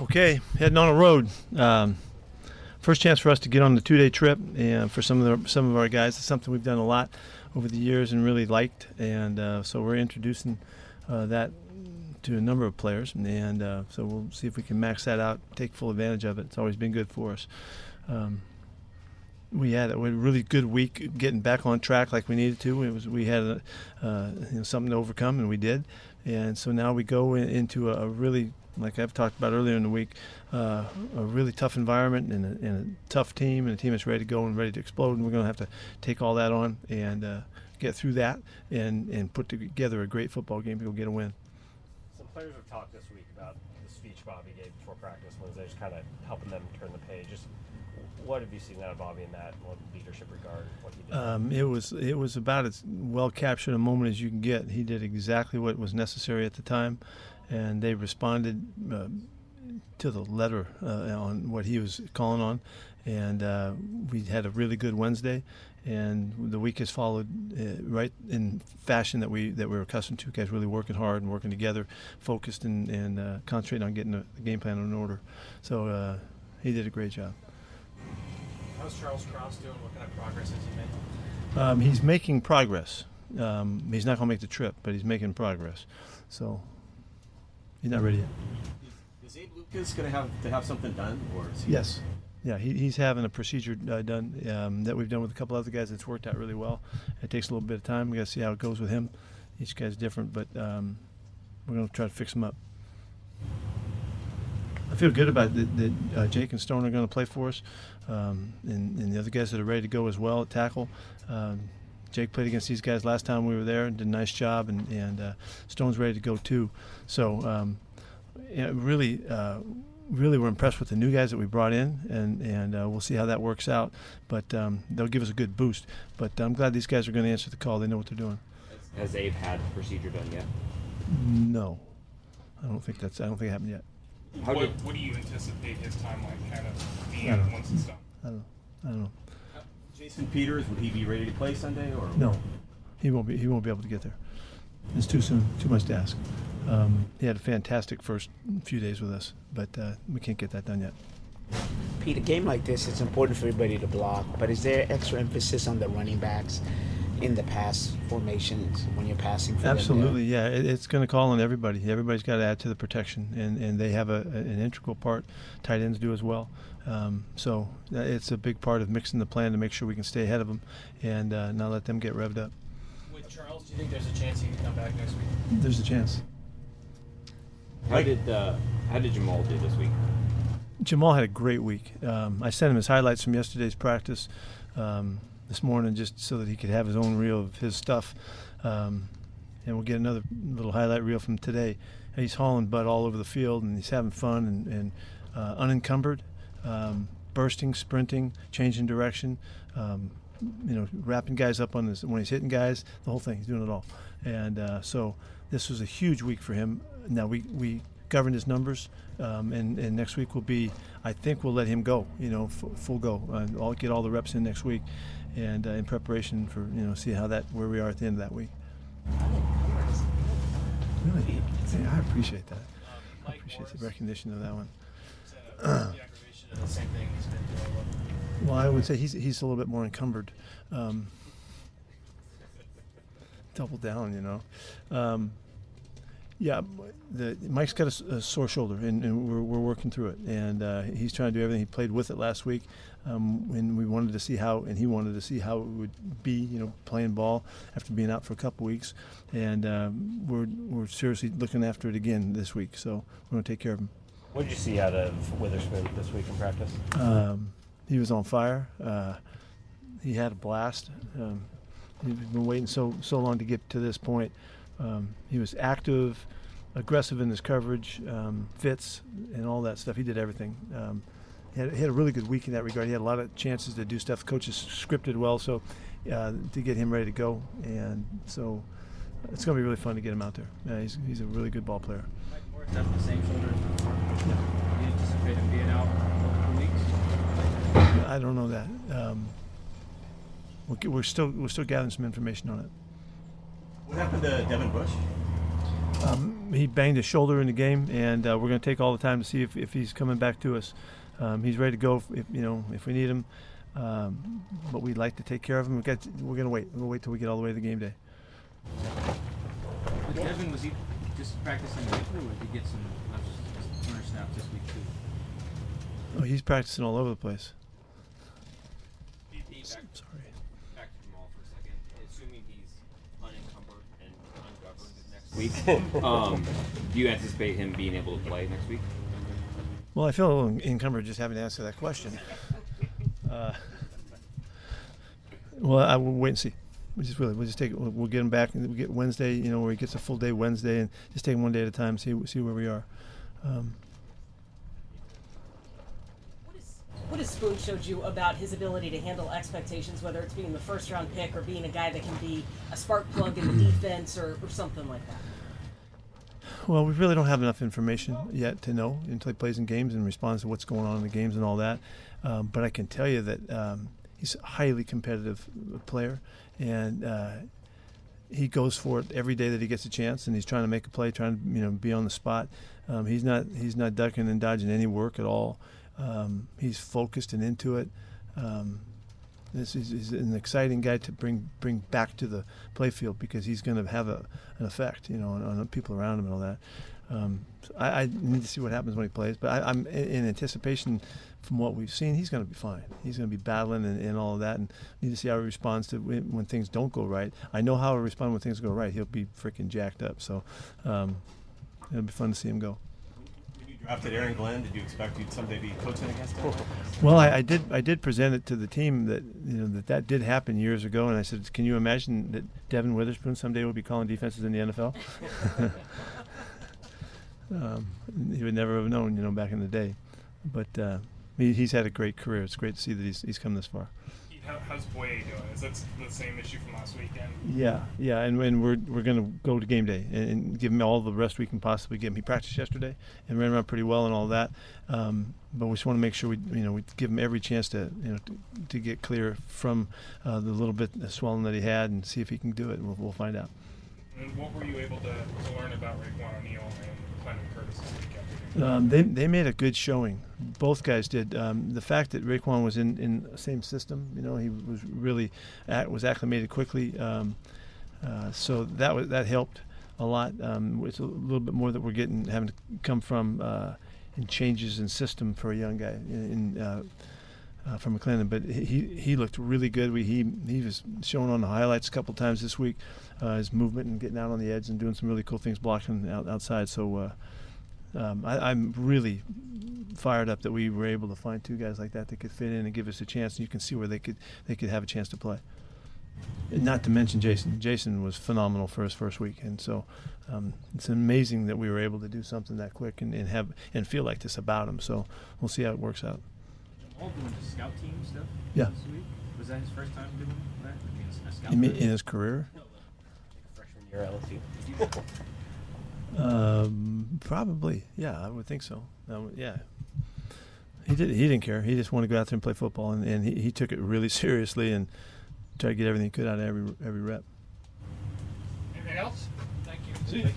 Okay, heading on a road. Um, first chance for us to get on the two-day trip, and for some of the, some of our guys, it's something we've done a lot over the years and really liked, and uh, so we're introducing uh, that to a number of players, and uh, so we'll see if we can max that out, take full advantage of it. It's always been good for us. Um, we had a really good week getting back on track like we needed to. It was we had a, uh, you know, something to overcome, and we did. And so now we go in, into a, a, really, like I've talked about earlier in the week, uh, a really tough environment and a, and a, tough team, and a team that's ready to go and ready to explode. And we're going to have to take all that on and uh, get through that and, and put together a great football game to go get a win. Some players have talked this week about the speech Bobby gave before practice Wednesday, just kind of helping them turn the page. Just what have you seen out of Bobby in that what leadership regard? What he did? Um, it was it was about as well captured a moment as you can get. He did exactly what was necessary at the time, and they responded uh, to the letter uh, on what he was calling on. And uh, we had a really good Wednesday, and the week has followed uh, right in fashion that we that we're accustomed to. Guys really working hard and working together, focused and, and uh, concentrating on getting the game plan in order. So uh, he did a great job. How's Charles Cross doing? What kind of progress has he made? Um, he's making progress. Um, he's not going to make the trip, but he's making progress. So he's not ready yet. Is Abe Lucas going to have to have something done, or is he? Yes. Yeah, he, he's having a procedure uh, done um, that we've done with a couple other guys that's worked out really well. It takes a little bit of time. We got to see how it goes with him. Each guy's different, but um, we're going to try to fix him up. I feel good about that. that uh, Jake and Stone are going to play for us, um, and, and, the other guys that are ready to go as well at tackle. Um, Jake played against these guys last time we were there and did a nice job, and, and uh, Stone's ready to go too. So, um, yeah, really, uh, really, we're impressed with the new guys that we brought in, and and uh, we'll see how that works out. But um, they'll give us a good boost. But I'm glad these guys are going to answer the call. They know what they're doing. Has Abe had the procedure done yet? No, I don't think that's. I don't think it happened yet. What, what do you anticipate his timeline kind of being once it's done? I don't. I don't know. Jason Peters, would he be ready to play Sunday or No, he won't be. He won't be able to get there. It's too soon. Too much to ask. Um, he had a fantastic first few days with us, but uh, we can't get that done yet. Pete, a game like this, it's important for everybody to block, but is there extra emphasis on the running backs in the pass formations when you're passing for Absolutely, yeah. It, it's going to call on everybody. Everybody's got to add to the protection, and, and they have a, an integral part. Tight ends do as well. Um, so uh, it's a big part of mixing the plan to make sure we can stay ahead of them and uh, not let them get revved up. With Charles, do you think there's a chance he can come back next week? There's a chance. How did uh, how did Jamal do this week? Jamal had a great week. Um, I sent him his highlights from yesterday's practice um, this morning just so that he could have his own reel of his stuff. Um, and we'll get another little highlight reel from today. He's hauling butt all over the field and he's having fun and, and uh, unencumbered, um, bursting, sprinting, changing direction. Um, you know, wrapping guys up on his when he's hitting guys, the whole thing. He's doing it all, and uh, so this was a huge week for him. Now we we governed his numbers, um, and, and next week will be. I think we'll let him go. You know, f- full go. I'll get all the reps in next week, and uh, in preparation for you know see how that where we are at the end of that week. Really, yeah, I appreciate that. I appreciate the recognition of that one. Well, I would say he's he's a little bit more encumbered. Um, double down, you know. Um, yeah, the, Mike's got a, a sore shoulder, and, and, we're, we're working through it. And uh, he's trying to do everything. He played with it last week, um, and we wanted to see how, and he wanted to see how it would be, you know, playing ball after being out for a couple weeks. And um, we're we're seriously looking after it again this week. So we're going to take care of him. What did you see out of Witherspoon this week in practice? Um, he was on fire. Uh, he had a blast. Um, he'd been waiting so so long to get to this point. Um, he was active, aggressive in his coverage, um, fits, and all that stuff. He did everything. Um, he had, he, had, a really good week in that regard. He had a lot of chances to do stuff. The coaches scripted well, so uh, to get him ready to go, and so it's going to be really fun to get him out there. Uh, he's, he's a really good ball player. Mike Morris the same shoulder. Yeah. You anticipate him being out multiple weeks? I don't know that. Um, we're, we're still we're still gathering some information on it. What happened to Devin Bush? Um, he banged his shoulder in the game, and uh, we're going to take all the time to see if, if he's coming back to us. Um, he's ready to go. If, if you know if we need him, um, but we'd like to take care of him. We got we're going to wait. We'll wait till we get all the way to the game day. With Devin, was he just practicing lately, or did he get some left corner snaps this week too? Oh, he's practicing all over the place. Sorry. back to Jamal for a second. Assuming he's unencumbered and ungoverned next week, um, do you anticipate him being able to play next week? Well, I feel a little encumbered just having to answer that question. Uh, well, I will wait and see. We just really, we'll just take. We'll, we'll get him back. and We'll get Wednesday, you know, where he gets a full day Wednesday, and just take him one day at a time. See, see where we are. Um, what has Spoon showed you about his ability to handle expectations, whether it's being the first round pick or being a guy that can be a spark plug in the defense or, or something like that? Well, we really don't have enough information yet to know until he plays in games and responds to what's going on in the games and all that. Um, but I can tell you that um, he's a highly competitive player, and uh, he goes for it every day that he gets a chance, and he's trying to make a play, trying to you know be on the spot. Um, he's not he's not ducking and dodging any work at all. Um, he's focused and into it. This is, is an exciting guy to bring bring back to the playfield because he's going to have a, an effect, you know, on, on the people around him and all that. Um, so I, I need to see what happens when he plays, but I, I'm in, in anticipation from what we've seen. He's going to be fine. He's going to be battling and, and all of that, and need to see how he responds to when, when things don't go right. I know how he'll respond when things go right. He'll be freaking jacked up. So um, it'll be fun to see him go. Drafted Aaron Glenn, did you expect you'd someday be coaching against him? Well, I, I did. I did present it to the team that you know that that did happen years ago, and I said, "Can you imagine that Devon Witherspoon someday will be calling defenses in the NFL?" um, he would never have known, you know, back in the day. But uh, he, he's had a great career. It's great to see that he's he's come this far. How, how's Boye doing? Is that the same issue from last weekend? Yeah, yeah, and, and we're we're going to go to game day and, and give him all the rest we can possibly give him. He practiced yesterday and ran around pretty well and all that, um, but we just want to make sure we you know we give him every chance to you know to, to get clear from uh, the little bit of swelling that he had and see if he can do it. We'll, we'll find out. And what were you able to, to learn about Raiqwon O'Neal and McClendon Curtis this week after the Um, they they made a good showing. Both guys did. Um, the fact that Raiqwon was in, in the same system, you know, he was really at, was acclimated quickly. Um, uh, so that was that helped a lot. Um, it's a little bit more that we're getting having to come from uh, in changes in system for a young guy in. in uh, uh, from McClendon, but he he looked really good. We, he he was shown on the highlights a couple times this week, uh, his movement and getting out on the edge and doing some really cool things blocking out, outside. So uh, um, I, I'm really fired up that we were able to find two guys like that that could fit in and give us a chance. And you can see where they could they could have a chance to play. Not to mention Jason. Jason was phenomenal for his first week, and so um, it's amazing that we were able to do something that quick and, and have and feel like this about him. So we'll see how it works out. Jamal doing the scout team stuff Yeah. this week? Was that his first time doing that? I mean, a scout In, in his career, No, Freshman year at LSU. um, probably, yeah, I would think so. Um, yeah, he did. He didn't care. He just wanted to go out there and play football, and, and he, he took it really seriously and tried to get everything he could out of every every rep. Anything else? Thank you. See you.